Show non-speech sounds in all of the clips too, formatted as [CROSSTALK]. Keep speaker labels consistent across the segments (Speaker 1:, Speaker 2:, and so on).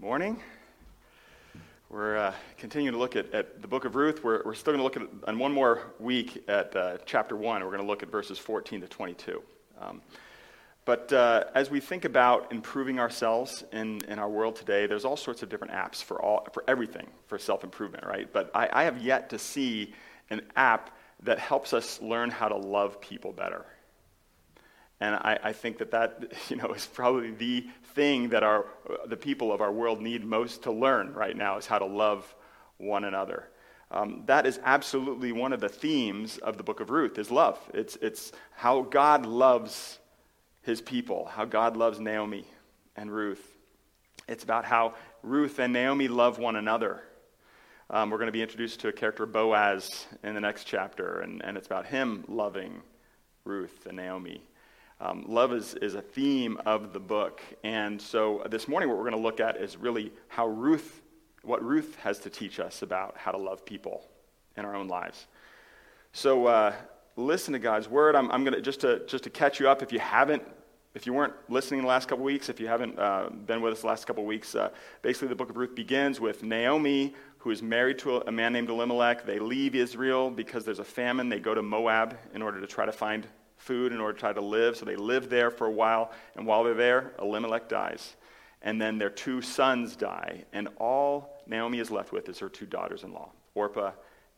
Speaker 1: morning. We're uh, continuing to look at, at, the book of Ruth. We're, we're still going to look at, on one more week at uh, chapter 1. We're going to look at verses 14 to 22. Um, but uh, as we think about improving ourselves in, in our world today, there's all sorts of different apps for, all, for everything for self improvement, right? But I, I have yet to see an app that helps us learn how to love people better. And I, I, think that that [LAUGHS] you know, is probably the thing that our, the people of our world need most to learn right now is how to love one another. Um, that is absolutely one of the themes of the book of Ruth is love. It's, it's how God loves his people, how God loves Naomi and Ruth. It's about how Ruth and Naomi love one another. Um, we're going to be introduced to a character, Boaz, in the next chapter, and, and it's about him loving Ruth and Naomi. Um, love is, is a theme of the book. And so this morning, what we're going to look at is really how Ruth, what Ruth has to teach us about how to love people in our own lives. So uh, listen to God's word. I'm, I'm going to, just to, just to catch you up, if you haven't, if you weren't listening the last couple weeks, if you haven't uh, been with us the last couple weeks, uh, basically the book of Ruth begins with Naomi, who is married to a, a man named Elimelech. They leave Israel because there's a famine. They go to Moab in order to try to find food in order to try to live. So they live there for a while. And while they're there, Elimelech dies. And then their two sons die. And all Naomi is left with is her two daughters in law, Orpah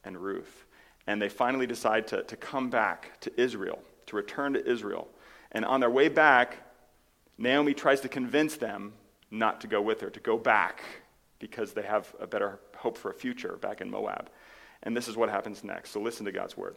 Speaker 1: and Ruth. And they finally decide to, to come back to Israel, to return to Israel. And on their way back, Naomi tries to convince them not to go with her, to go back because they have a better hope for a future back in Moab. And this is what happens next. So listen to God's word.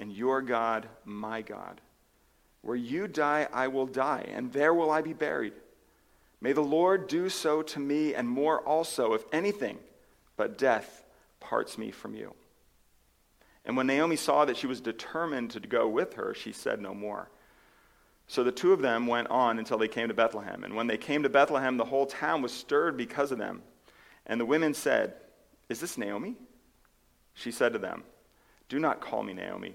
Speaker 1: and your God my God. Where you die, I will die, and there will I be buried. May the Lord do so to me, and more also, if anything but death parts me from you. And when Naomi saw that she was determined to go with her, she said no more. So the two of them went on until they came to Bethlehem. And when they came to Bethlehem, the whole town was stirred because of them. And the women said, Is this Naomi? She said to them, Do not call me Naomi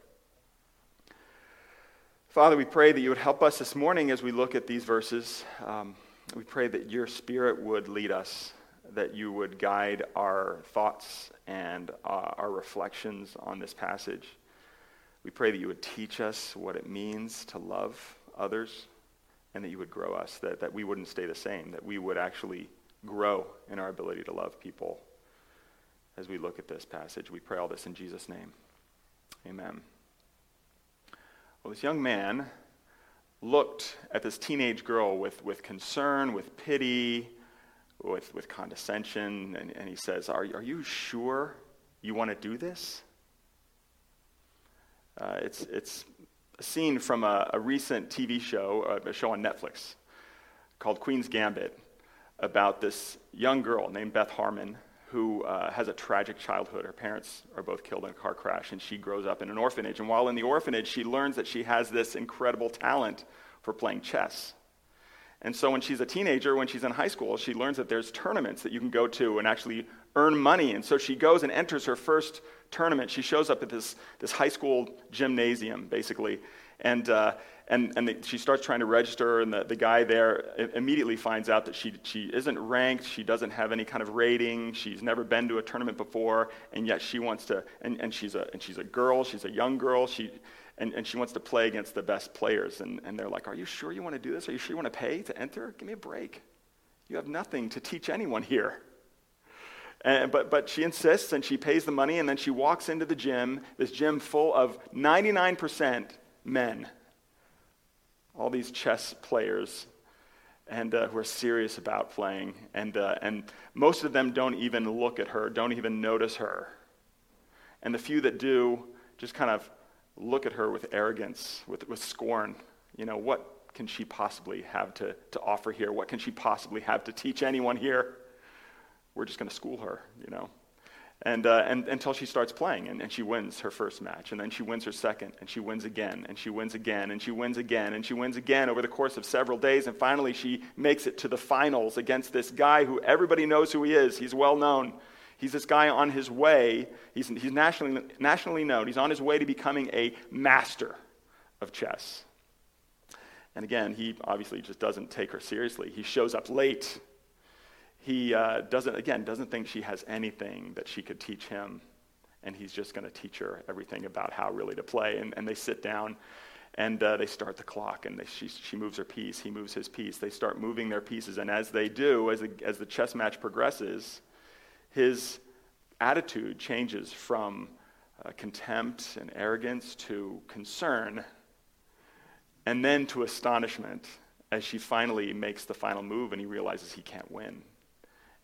Speaker 1: Father, we pray that you would help us this morning as we look at these verses. Um, we pray that your Spirit would lead us, that you would guide our thoughts and uh, our reflections on this passage. We pray that you would teach us what it means to love others and that you would grow us, that, that we wouldn't stay the same, that we would actually grow in our ability to love people as we look at this passage. We pray all this in Jesus' name. Amen. Well, this young man looked at this teenage girl with, with concern, with pity, with, with condescension, and, and he says, are, are you sure you want to do this? Uh, it's, it's a scene from a, a recent TV show, uh, a show on Netflix called Queen's Gambit, about this young girl named Beth Harmon who uh, has a tragic childhood. Her parents are both killed in a car crash, and she grows up in an orphanage. And while in the orphanage, she learns that she has this incredible talent for playing chess. And so when she's a teenager, when she's in high school, she learns that there's tournaments that you can go to and actually earn money. And so she goes and enters her first tournament. She shows up at this, this high school gymnasium, basically. And, uh, and, and the, she starts trying to register, and the, the guy there immediately finds out that she, she isn't ranked, she doesn't have any kind of rating, she's never been to a tournament before, and yet she wants to, and, and, she's, a, and she's a girl, she's a young girl, she, and, and she wants to play against the best players. And, and they're like, Are you sure you want to do this? Are you sure you want to pay to enter? Give me a break. You have nothing to teach anyone here. And, but, but she insists and she pays the money and then she walks into the gym, this gym full of 99% men. All these chess players and uh, who are serious about playing. And, uh, and most of them don't even look at her, don't even notice her. And the few that do just kind of look at her with arrogance, with, with scorn. You know, what can she possibly have to, to offer here? What can she possibly have to teach anyone here? we're just going to school her, you know. And, uh, and until she starts playing and, and she wins her first match and then she wins her second and she wins again and she wins again and she wins again and she wins again over the course of several days and finally she makes it to the finals against this guy who everybody knows who he is. He's well known. He's this guy on his way. He's, he's nationally, nationally known. He's on his way to becoming a master of chess. And again he obviously just doesn't take her seriously. He shows up late he uh, doesn't, again, doesn't think she has anything that she could teach him. And he's just going to teach her everything about how really to play. And, and they sit down and uh, they start the clock. And they, she, she moves her piece, he moves his piece. They start moving their pieces. And as they do, as the, as the chess match progresses, his attitude changes from uh, contempt and arrogance to concern and then to astonishment as she finally makes the final move and he realizes he can't win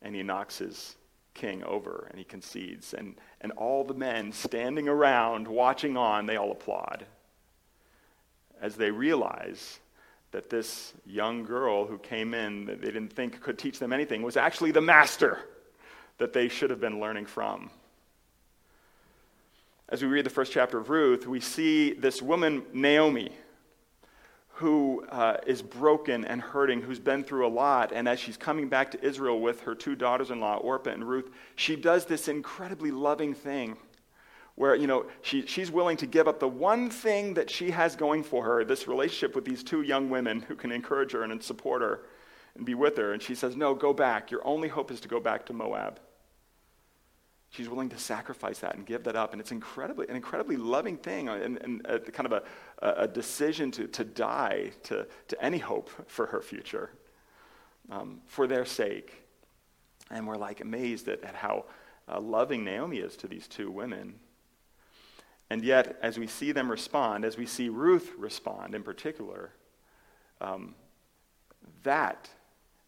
Speaker 1: and he knocks his king over and he concedes. And, and all the men standing around watching on, they all applaud as they realize that this young girl who came in that they didn't think could teach them anything was actually the master that they should have been learning from. As we read the first chapter of Ruth, we see this woman, Naomi, who uh, is broken and hurting, who's been through a lot. And as she's coming back to Israel with her two daughters in law, Orpah and Ruth, she does this incredibly loving thing where, you know, she, she's willing to give up the one thing that she has going for her, this relationship with these two young women who can encourage her and support her and be with her. And she says, No, go back. Your only hope is to go back to Moab. She's willing to sacrifice that and give that up. And it's incredibly, an incredibly loving thing and, and a, kind of a, a decision to, to die to, to any hope for her future um, for their sake. And we're like amazed at, at how uh, loving Naomi is to these two women. And yet, as we see them respond, as we see Ruth respond in particular, um, that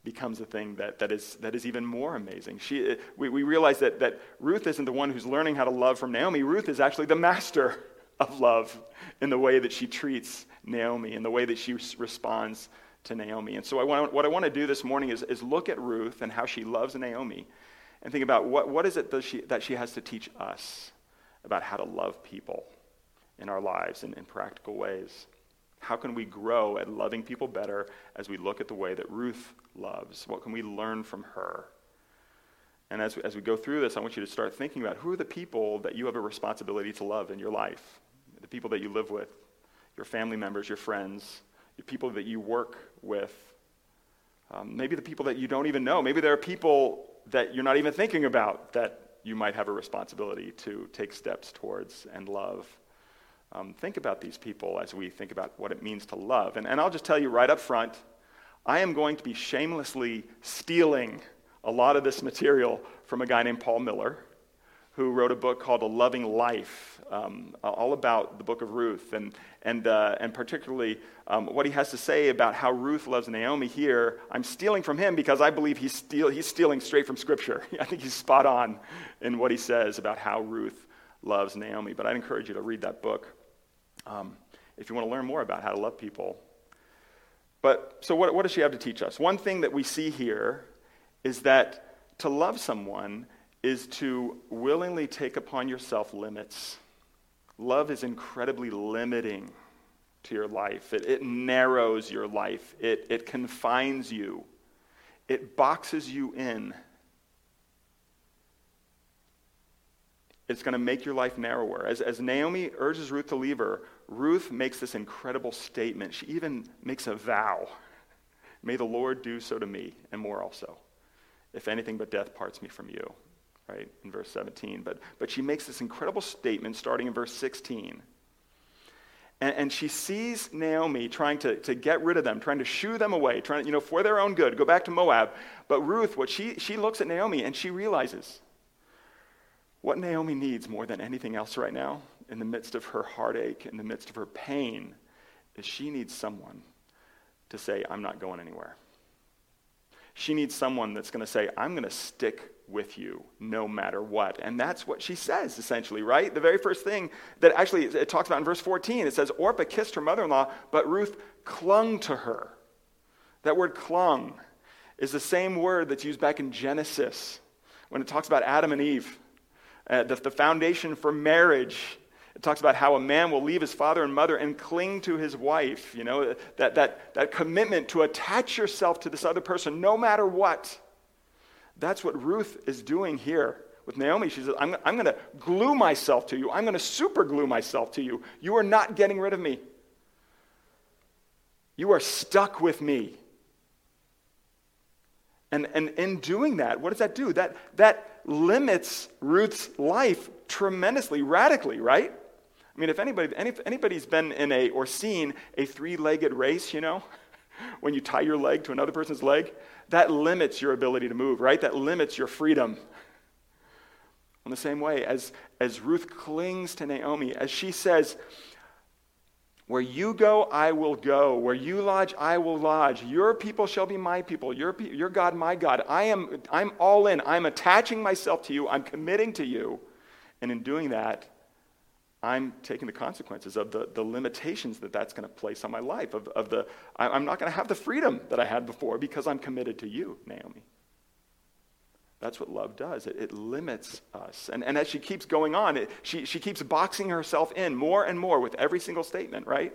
Speaker 1: becomes a thing that, that, is, that is even more amazing. She, uh, we, we realize that, that Ruth isn't the one who's learning how to love from Naomi. Ruth is actually the master [LAUGHS] of love in the way that she treats Naomi, in the way that she responds to Naomi. And so I want, what I want to do this morning is, is look at Ruth and how she loves Naomi and think about what, what is it that she, that she has to teach us about how to love people in our lives in, in practical ways. How can we grow at loving people better as we look at the way that Ruth loves? What can we learn from her? And as, as we go through this, I want you to start thinking about who are the people that you have a responsibility to love in your life? The people that you live with, your family members, your friends, your people that you work with, um, maybe the people that you don't even know. Maybe there are people that you're not even thinking about that you might have a responsibility to take steps towards and love. Um, think about these people as we think about what it means to love. And, and I'll just tell you right up front I am going to be shamelessly stealing a lot of this material from a guy named Paul Miller, who wrote a book called A Loving Life, um, all about the book of Ruth, and, and, uh, and particularly um, what he has to say about how Ruth loves Naomi here. I'm stealing from him because I believe he's, steal, he's stealing straight from Scripture. [LAUGHS] I think he's spot on in what he says about how Ruth loves Naomi. But I'd encourage you to read that book um, if you want to learn more about how to love people. But so, what, what does she have to teach us? One thing that we see here is that to love someone is to willingly take upon yourself limits. Love is incredibly limiting to your life, it, it narrows your life, it, it confines you, it boxes you in. It's going to make your life narrower. As, as Naomi urges Ruth to leave her, Ruth makes this incredible statement. She even makes a vow May the Lord do so to me, and more also, if anything but death parts me from you. Right? In verse 17. But, but she makes this incredible statement starting in verse 16. And, and, she sees Naomi trying to, to get rid of them, trying to shoo them away, trying you know, for their own good, go back to Moab. But Ruth, what she, she looks at Naomi and she realizes what Naomi needs more than anything else right now, in the midst of her heartache, in the midst of her pain, is she needs someone to say, I'm not going anywhere. She needs someone that's going to say, I'm going to stick with you no matter what. And that's what she says, essentially, right? The very first thing that actually it talks about in verse 14, it says, Orpah kissed her mother in law, but Ruth clung to her. That word clung is the same word that's used back in Genesis when it talks about Adam and Eve. Uh, the, the foundation for marriage it talks about how a man will leave his father and mother and cling to his wife. You know, that, that, that commitment to attach yourself to this other person no matter what. That's what Ruth is doing here with Naomi. She says, I'm, I'm going to glue myself to you. I'm going to super glue myself to you. You are not getting rid of me. You are stuck with me. And, and in doing that, what does that do? That, that limits Ruth's life tremendously, radically, right? I mean, if anybody, any, anybody's been in a, or seen a three legged race, you know, [LAUGHS] when you tie your leg to another person's leg, that limits your ability to move, right? That limits your freedom. In the same way, as, as Ruth clings to Naomi, as she says, Where you go, I will go. Where you lodge, I will lodge. Your people shall be my people. Your, your God, my God. I am, I'm all in. I'm attaching myself to you. I'm committing to you. And in doing that, I'm taking the consequences of the, the limitations that that's going to place on my life, of, of the, I'm not going to have the freedom that I had before because I'm committed to you, Naomi. That's what love does. It, it limits us. And, and as she keeps going on, it, she, she keeps boxing herself in more and more with every single statement, right?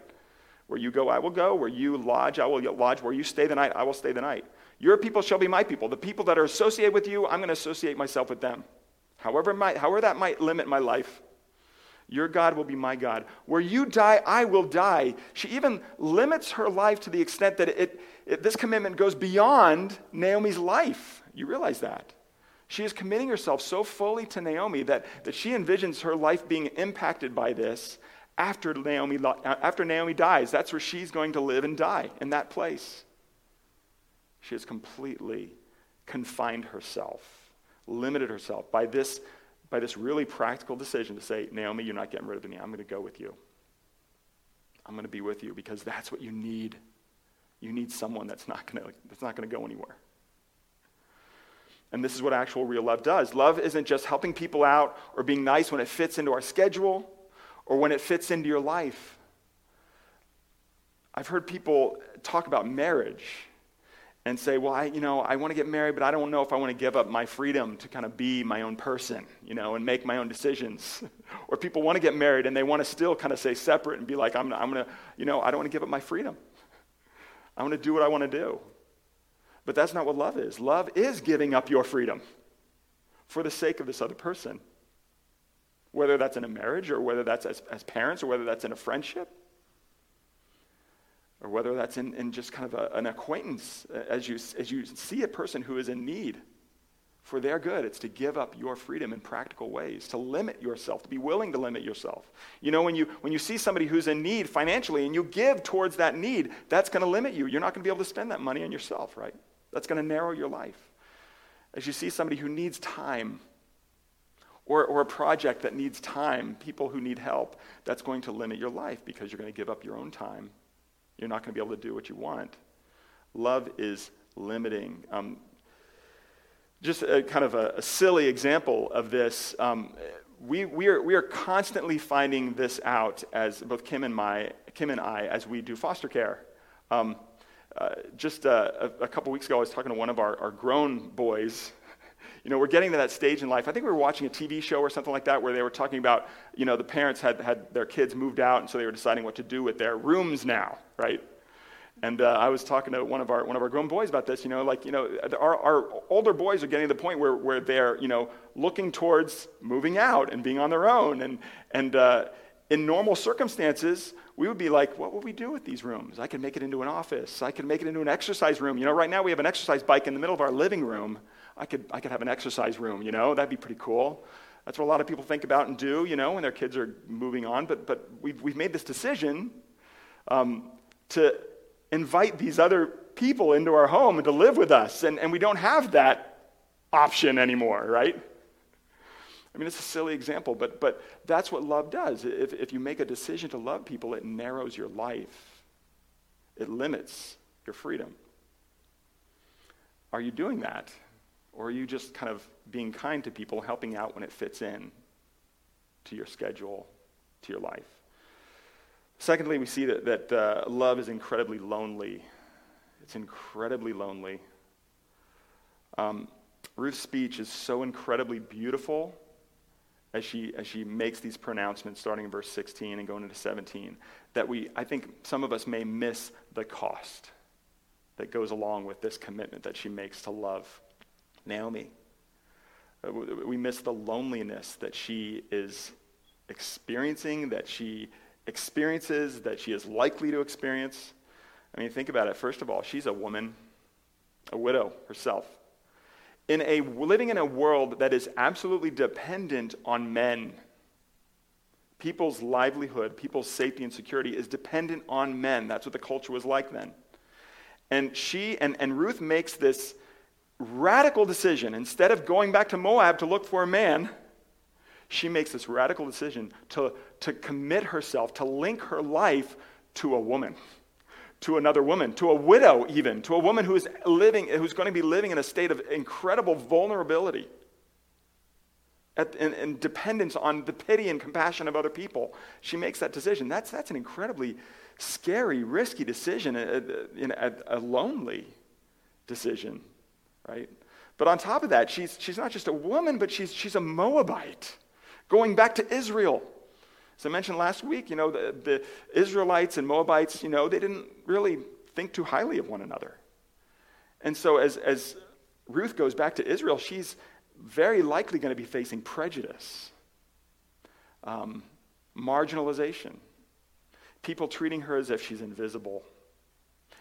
Speaker 1: Where you go, I will go. Where you lodge, I will lodge. Where you stay the night, I will stay the night. Your people shall be my people. The people that are associated with you, I'm going to associate myself with them. However, might, however that might limit my life, your God will be my God. Where you die, I will die. She even limits her life to the extent that it, it, this commitment goes beyond Naomi's life. You realize that. She is committing herself so fully to Naomi that, that she envisions her life being impacted by this after Naomi, uh, after Naomi dies. That's where she's going to live and die, in that place. She has completely confined herself, limited herself by this by this really practical decision to say, Naomi, you're not getting rid of me. I'm going to go with you. I'm going to be with you because that's what you need. You need someone that's not going to, that's not going to go anywhere. And this is what actual real love does. Love isn't just helping people out or being nice when it fits into our schedule or when it fits into your life. I've heard people talk about marriage and say, well, I, you know, I want to get married, but I don't know if I want to give up my freedom to kind of be my own person, you know, and make my own decisions. [LAUGHS] or people want to get married and they want to still kind of stay separate and be like, I'm, I'm going to, you know, I don't want to give up my freedom. I want to do what I want to do. But that's not what love is. Love is giving up your freedom for the sake of this other person. Whether that's in a marriage or whether that's as, as parents or whether that's in a friendship or whether that's in, in just kind of a, an acquaintance uh, as you, as you see a person who is in need for their good. It's to give up your freedom in practical ways, to limit yourself, to be willing to limit yourself. You know, when you, when you see somebody who's in need financially and you give towards that need, that's going to limit you. You're not going to be able to spend that money on yourself, right? That's going to narrow your life. As you see somebody who needs time, or, or a project that needs time, people who need help, that's going to limit your life because you're going to give up your own time you're not going to be able to do what you want. Love is limiting. Um, just a kind of a, a, silly example of this. Um, we, we, are, we are constantly finding this out as both Kim and, my, Kim and I as we do foster care. Um, uh, just uh, a, a, couple weeks ago, I was talking to one of our, our grown boys [LAUGHS] you know, we're getting to that stage in life. I think we were watching a TV show or something like that where they were talking about, you know, the parents had, had their kids moved out, and so they were deciding what to do with their rooms now, right? And uh, I was talking to one of our one of our grown boys about this. You know, like you know, our, our older boys are getting to the point where, where they're you know looking towards moving out and being on their own. And and uh, in normal circumstances, we would be like, what would we do with these rooms? I could make it into an office. I could make it into an exercise room. You know, right now we have an exercise bike in the middle of our living room. I could, I could have an exercise room, you know, that'd be pretty cool. That's what a lot of people think about and do, you know, when their kids are moving on. But, but we've, we've made this decision um, to invite these other people into our home and to live with us. And, and we don't have that option anymore, right? I mean, it's a silly example, but, but that's what love does. If, if you make a decision to love people, it narrows your life, it limits your freedom. Are you doing that? Or are you just kind of being kind to people, helping out when it fits in to your schedule, to your life? Secondly, we see that, that uh, love is incredibly lonely. It's incredibly lonely. Um, Ruth's speech is so incredibly beautiful as she, as she makes these pronouncements starting in verse 16 and going into 17 that we, I think some of us may miss the cost that goes along with this commitment that she makes to love Naomi. Uh, we miss the loneliness that she is experiencing, that she experiences, that she is likely to experience. I mean, think about it. First of all, she's a woman, a widow herself in a living in a world that is absolutely dependent on men. People's livelihood, people's safety and security is dependent on men. That's what the culture was like then. And she and, and Ruth makes this radical decision. Instead of going back to Moab to look for a man, she makes this radical decision to, to commit herself, to link her life to a woman to another woman, to a widow, even, to a woman who is living, who's going to be living in a state of incredible vulnerability at, and, and dependence on the pity and compassion of other people. She makes that decision. That's, that's an incredibly scary, risky decision, a, a, a lonely decision, right? But on top of that, she's, she's not just a woman, but she's, she's a Moabite going back to Israel. As I mentioned last week, you know, the, the Israelites and Moabites, you know, they didn't really think too highly of one another. And so as, as Ruth goes back to Israel, she's very likely going to be facing prejudice, um, marginalization, people treating her as if she's invisible.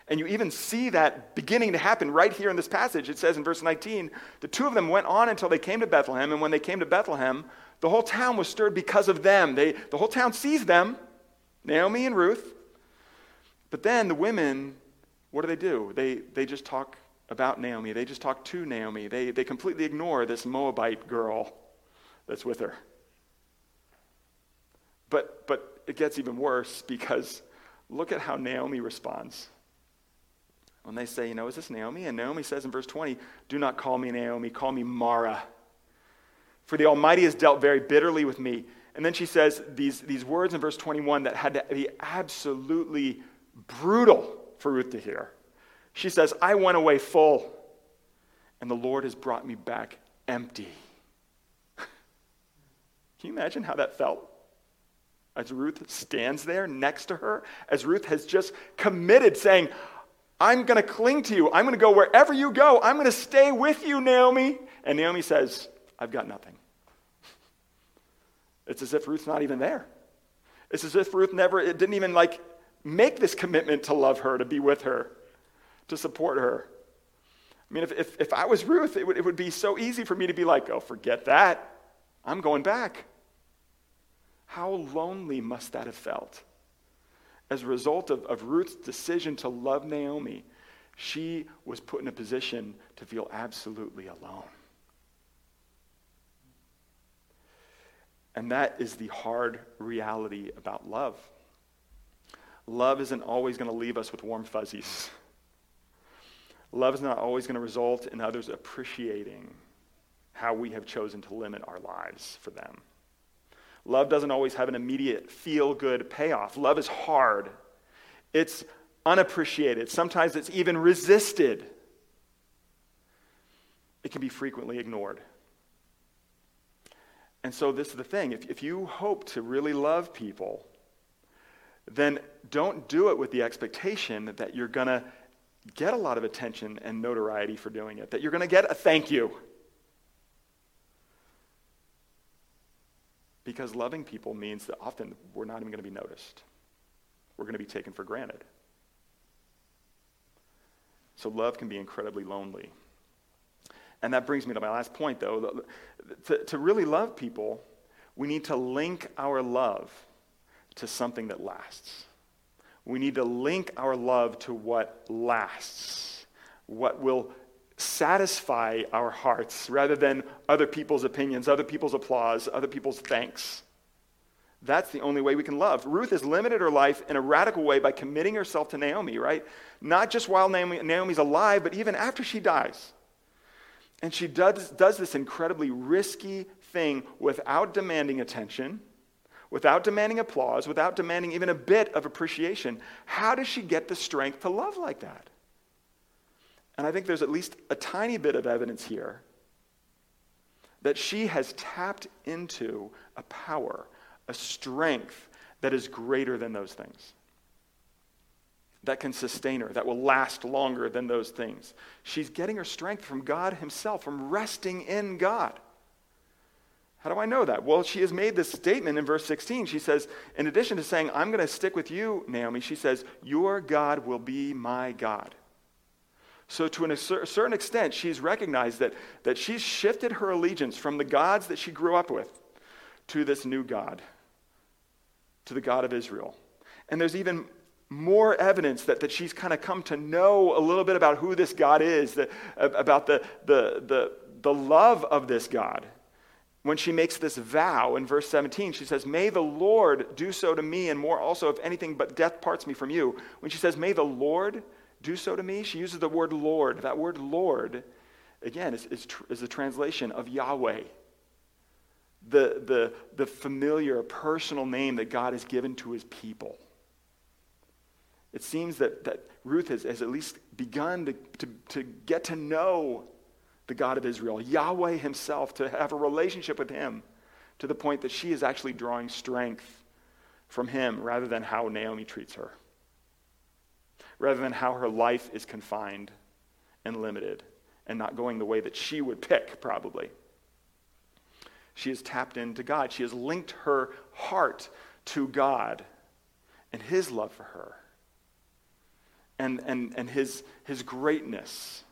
Speaker 1: And you even see that beginning to happen right here in this passage. It says in verse 19, the two of them went on until they came to Bethlehem, and when they came to Bethlehem, the whole town was stirred because of them. They, the whole town sees them, Naomi and Ruth. But then the women, what do they do? They, they just talk about Naomi. They just talk to Naomi. They, they completely ignore this Moabite girl that's with her. But, but it gets even worse because look at how Naomi responds. When they say, you know, is this Naomi? And Naomi says in verse 20, do not call me Naomi, call me Mara for the Almighty has dealt very bitterly with me. And then she says these, these words in verse 21 that had to be absolutely brutal for Ruth to hear. She says, I went away full, and the Lord has brought me back empty. [LAUGHS] Can you imagine how that felt? As Ruth stands there next to her, as Ruth has just committed, saying, I'm going to cling to you. I'm going to go wherever you go. I'm going to stay with you, Naomi. And Naomi says, I've got nothing. It's as if Ruth's not even there. It's as if Ruth never, it didn't even like make this commitment to love her, to be with her, to support her. I mean, if, if, if I was Ruth, it would, it would be so easy for me to be like, oh, forget that. I'm going back. How lonely must that have felt? As a result of, of Ruth's decision to love Naomi, she was put in a position to feel absolutely alone. And that is the hard reality about love. Love isn't always going to leave us with warm fuzzies. Love is not always going to result in others appreciating how we have chosen to limit our lives for them. Love doesn't always have an immediate feel good payoff. Love is hard, it's unappreciated. Sometimes it's even resisted. It can be frequently ignored. And so, this is the thing if, if you hope to really love people, then don't do it with the expectation that you're going to get a lot of attention and notoriety for doing it, that you're going to get a thank you. Because loving people means that often we're not even going to be noticed, we're going to be taken for granted. So, love can be incredibly lonely. And that brings me to my last point, though. To, to really love people, we need to link our love to something that lasts. We need to link our love to what lasts, what will satisfy our hearts rather than other people's opinions, other people's applause, other people's thanks. That's the only way we can love. Ruth has limited her life in a radical way by committing herself to Naomi, right? Not just while Naomi, Naomi's alive, but even after she dies. And she does, does this incredibly risky thing without demanding attention, without demanding applause, without demanding even a bit of appreciation. How does she get the strength to love like that? And I think there's at least a tiny bit of evidence here that she has tapped into a power, a strength that is greater than those things. That can sustain her, that will last longer than those things. She's getting her strength from God Himself, from resting in God. How do I know that? Well, she has made this statement in verse 16. She says, in addition to saying, I'm going to stick with you, Naomi, she says, Your God will be my God. So, to a certain extent, she's recognized that, that she's shifted her allegiance from the gods that she grew up with to this new God, to the God of Israel. And there's even more evidence that, that she's kind of come to know a little bit about who this God is, the, about the, the, the, the love of this God. When she makes this vow in verse 17, she says, May the Lord do so to me, and more also, if anything but death parts me from you. When she says, May the Lord do so to me, she uses the word Lord. That word Lord, again, is, is, is a translation of Yahweh, the, the, the familiar, personal name that God has given to his people. It seems that, that Ruth has, has at least begun to, to, to get to know the God of Israel, Yahweh himself, to have a relationship with him to the point that she is actually drawing strength from him rather than how Naomi treats her rather than how her life is confined and limited and not going the way that she would pick, probably. She has tapped into God. She has linked her heart to God and His love for her and, and, and his, his greatness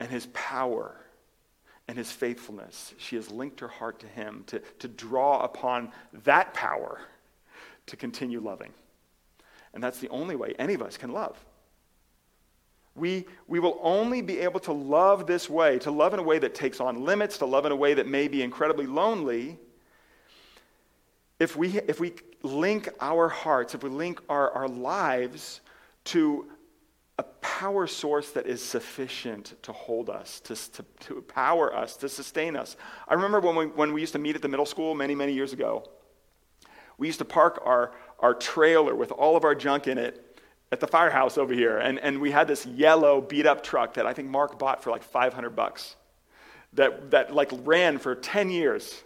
Speaker 1: and His power and His faithfulness. She has linked her heart to Him to, to draw upon that power to continue loving. And that's the only way any of us can love. We, we will only be able to love this way, to love in a way that takes on limits, to love in a way that may be incredibly lonely, if we, if we link our hearts, if we link our, our lives to a power source that is sufficient to hold us, to, to, to power us, to sustain us. I remember when we, when we used to meet at the middle school many, many years ago, we used to park our, our trailer with all of our junk in it at the firehouse over here. And, and we had this yellow beat up truck that I think Mark bought for like 500 bucks that, that like ran for 10 years.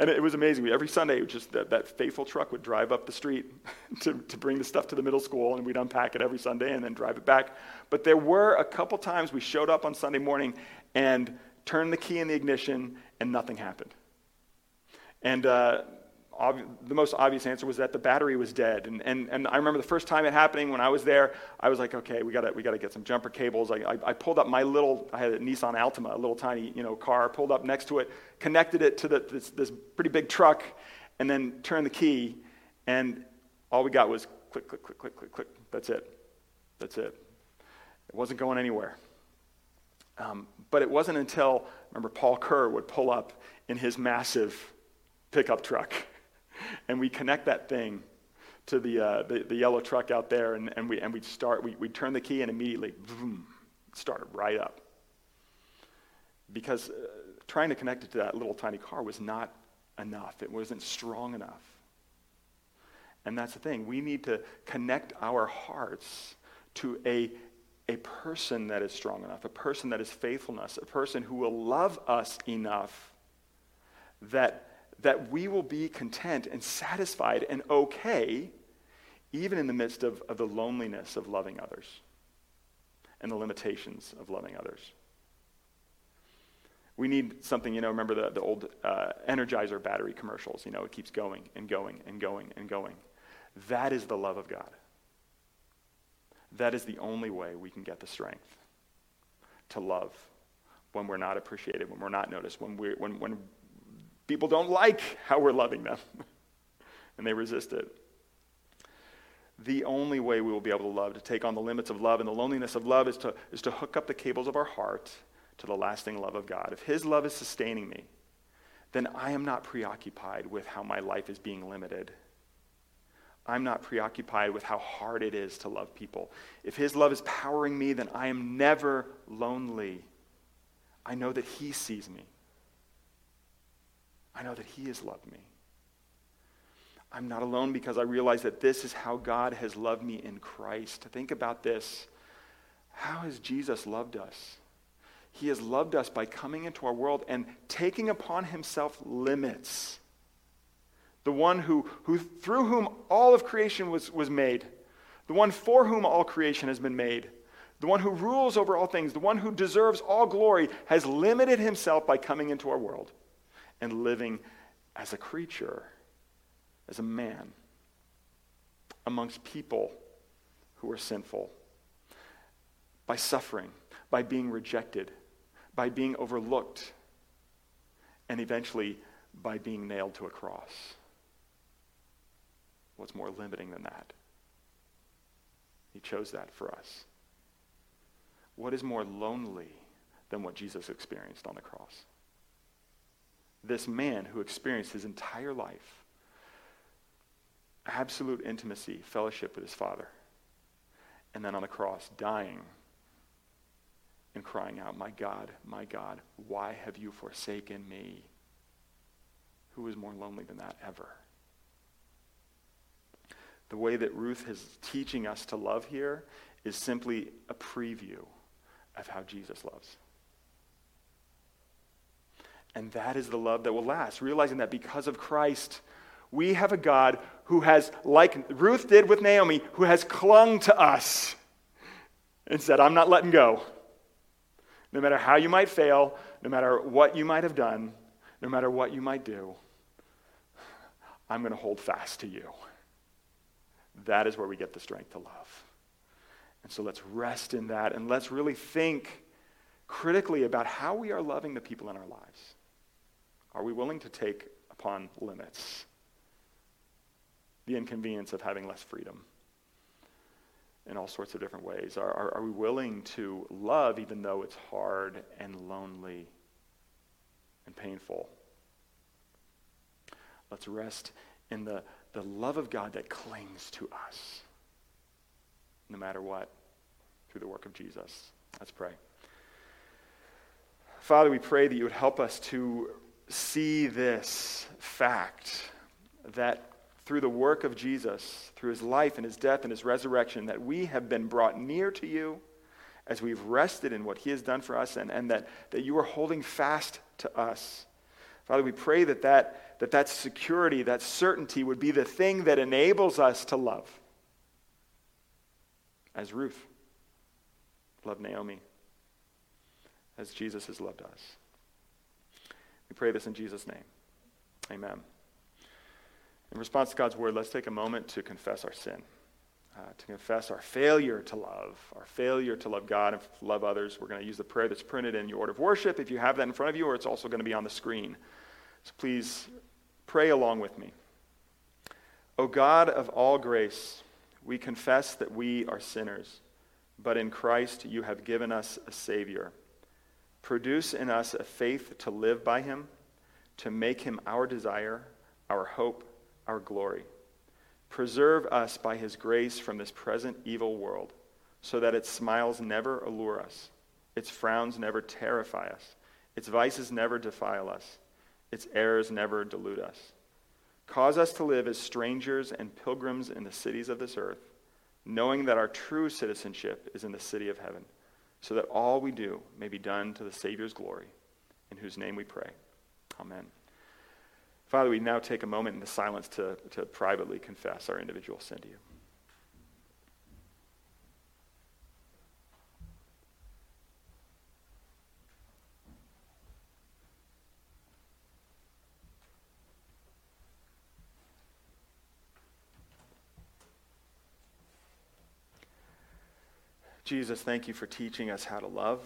Speaker 1: And it was amazing. Every Sunday, just that, that faithful truck would drive up the street [LAUGHS] to, to bring the stuff to the middle school, and we'd unpack it every Sunday and then drive it back. But there were a couple times we showed up on Sunday morning and turned the key in the ignition, and nothing happened. And uh, ob- the most obvious answer was that the battery was dead. And, and, and I remember the first time it happening when I was there, I was like, okay, we got we got to get some jumper cables. I, I, I, pulled up my little, I had a Nissan Altima, a little tiny you know, car, pulled up next to it, connected it to the, this, this pretty big truck, and then turned the key. And all we got was click, click, click, click, click, click. That's it. That's it. It wasn't going anywhere. Um, but it wasn't until, remember, Paul Kerr would pull up in his massive pickup truck and we connect that thing to the, uh, the, the, yellow truck out there, and, and, we, and we start, we, we turn the key and immediately, boom, start right up. Because uh, trying to connect it to that little tiny car was not enough. It wasn't strong enough. And that's the thing. We need to connect our hearts to a, a person that is strong enough, a person that is faithfulness, a person who will love us enough that that we will be content and satisfied and okay even in the midst of, of the loneliness of loving others and the limitations of loving others. We need something, you know, remember the, the old uh, Energizer battery commercials, you know, it keeps going and going and going and going. That is the love of God. That is the only way we can get the strength to love when we're not appreciated, when we're not noticed, when, we when, when people don't like how we're loving them [LAUGHS] and they resist it. The only way we will be able to love, to take on the limits of love and the loneliness of love, is to, is to hook up the cables of our heart to the lasting love of God. If His love is sustaining me, then I am not preoccupied with how my life is being limited. I'm not preoccupied with how hard it is to love people. If His love is powering me, then I am never lonely. I know that He sees me. I know that He has loved me. I'm not alone because I realize that this is how God has loved me in Christ. Think about this. How has Jesus loved us? He has loved us by coming into our world and taking upon himself limits. The one who, who through whom all of creation was, was made, the one for whom all creation has been made, the one who rules over all things, the one who deserves all glory, has limited himself by coming into our world and living as a creature, as a man, amongst people who are sinful, by suffering, by being rejected, by being overlooked, and eventually by being nailed to a cross. What's more limiting than that? He chose that for us. What is more lonely than what Jesus experienced on the cross? This man who experienced his entire life absolute intimacy, fellowship with his Father, and then on the cross, dying and crying out, My God, my God, why have you forsaken me? Who is more lonely than that ever? The way that Ruth is teaching us to love here is simply a preview of how Jesus loves. And that is the love that will last, realizing that because of Christ, we have a God who has, like Ruth did with Naomi, who has clung to us and said, I'm not letting go. No matter how you might fail, no matter what you might have done, no matter what you might do, I'm going to hold fast to you. That is where we get the strength to love. And so let's rest in that and let's really think critically about how we are loving the people in our lives. Are we willing to take upon limits? The inconvenience of having less freedom in all sorts of different ways? Are, are, are we willing to love even though it's hard and lonely and painful? Let's rest in the, the love of God that clings to us no matter what through the work of Jesus. Let's pray. Father, we pray that you would help us to see this fact that through the work of Jesus, through his life and his death and his resurrection, that we have been brought near to you as we've rested in what he has done for us and, and that, that you are holding fast to us. Father, we pray that that, that that security, that certainty would be the thing that enables us to love. As Ruth loved Naomi, as Jesus has loved us. We pray this in Jesus' name. Amen. In response to God's word, let's take a moment to confess our sin, uh, to confess our failure to love, our failure to love God and love others. We're going to use the prayer that's printed in your order of worship if you have that in front of you, or it's also going to be on the screen. So please pray along with me. O God of all grace, we confess that we are sinners, but in Christ you have given us a Savior. Produce in us a faith to live by him, to make him our desire, our hope, our glory. Preserve us by his grace from this present evil world, so that its smiles never allure us, its frowns never terrify us, its vices never defile us, its errors never delude us. Cause us to live as strangers and pilgrims in the cities of this earth, knowing that our true citizenship is in the city of heaven, so that all we do may be done to the Savior's glory, in whose name we pray. Amen. Father, we now take a moment in the silence to, to privately confess our individual sin to you. Jesus, thank you for teaching us how to love.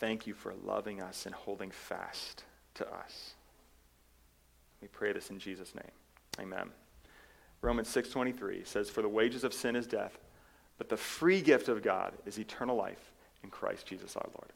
Speaker 1: thank you for loving us and holding fast to us. We pray this in Jesus' name. Amen. Romans 6:23 says, "For the wages of sin is death, but the free gift of God is eternal life in Christ Jesus our Lord."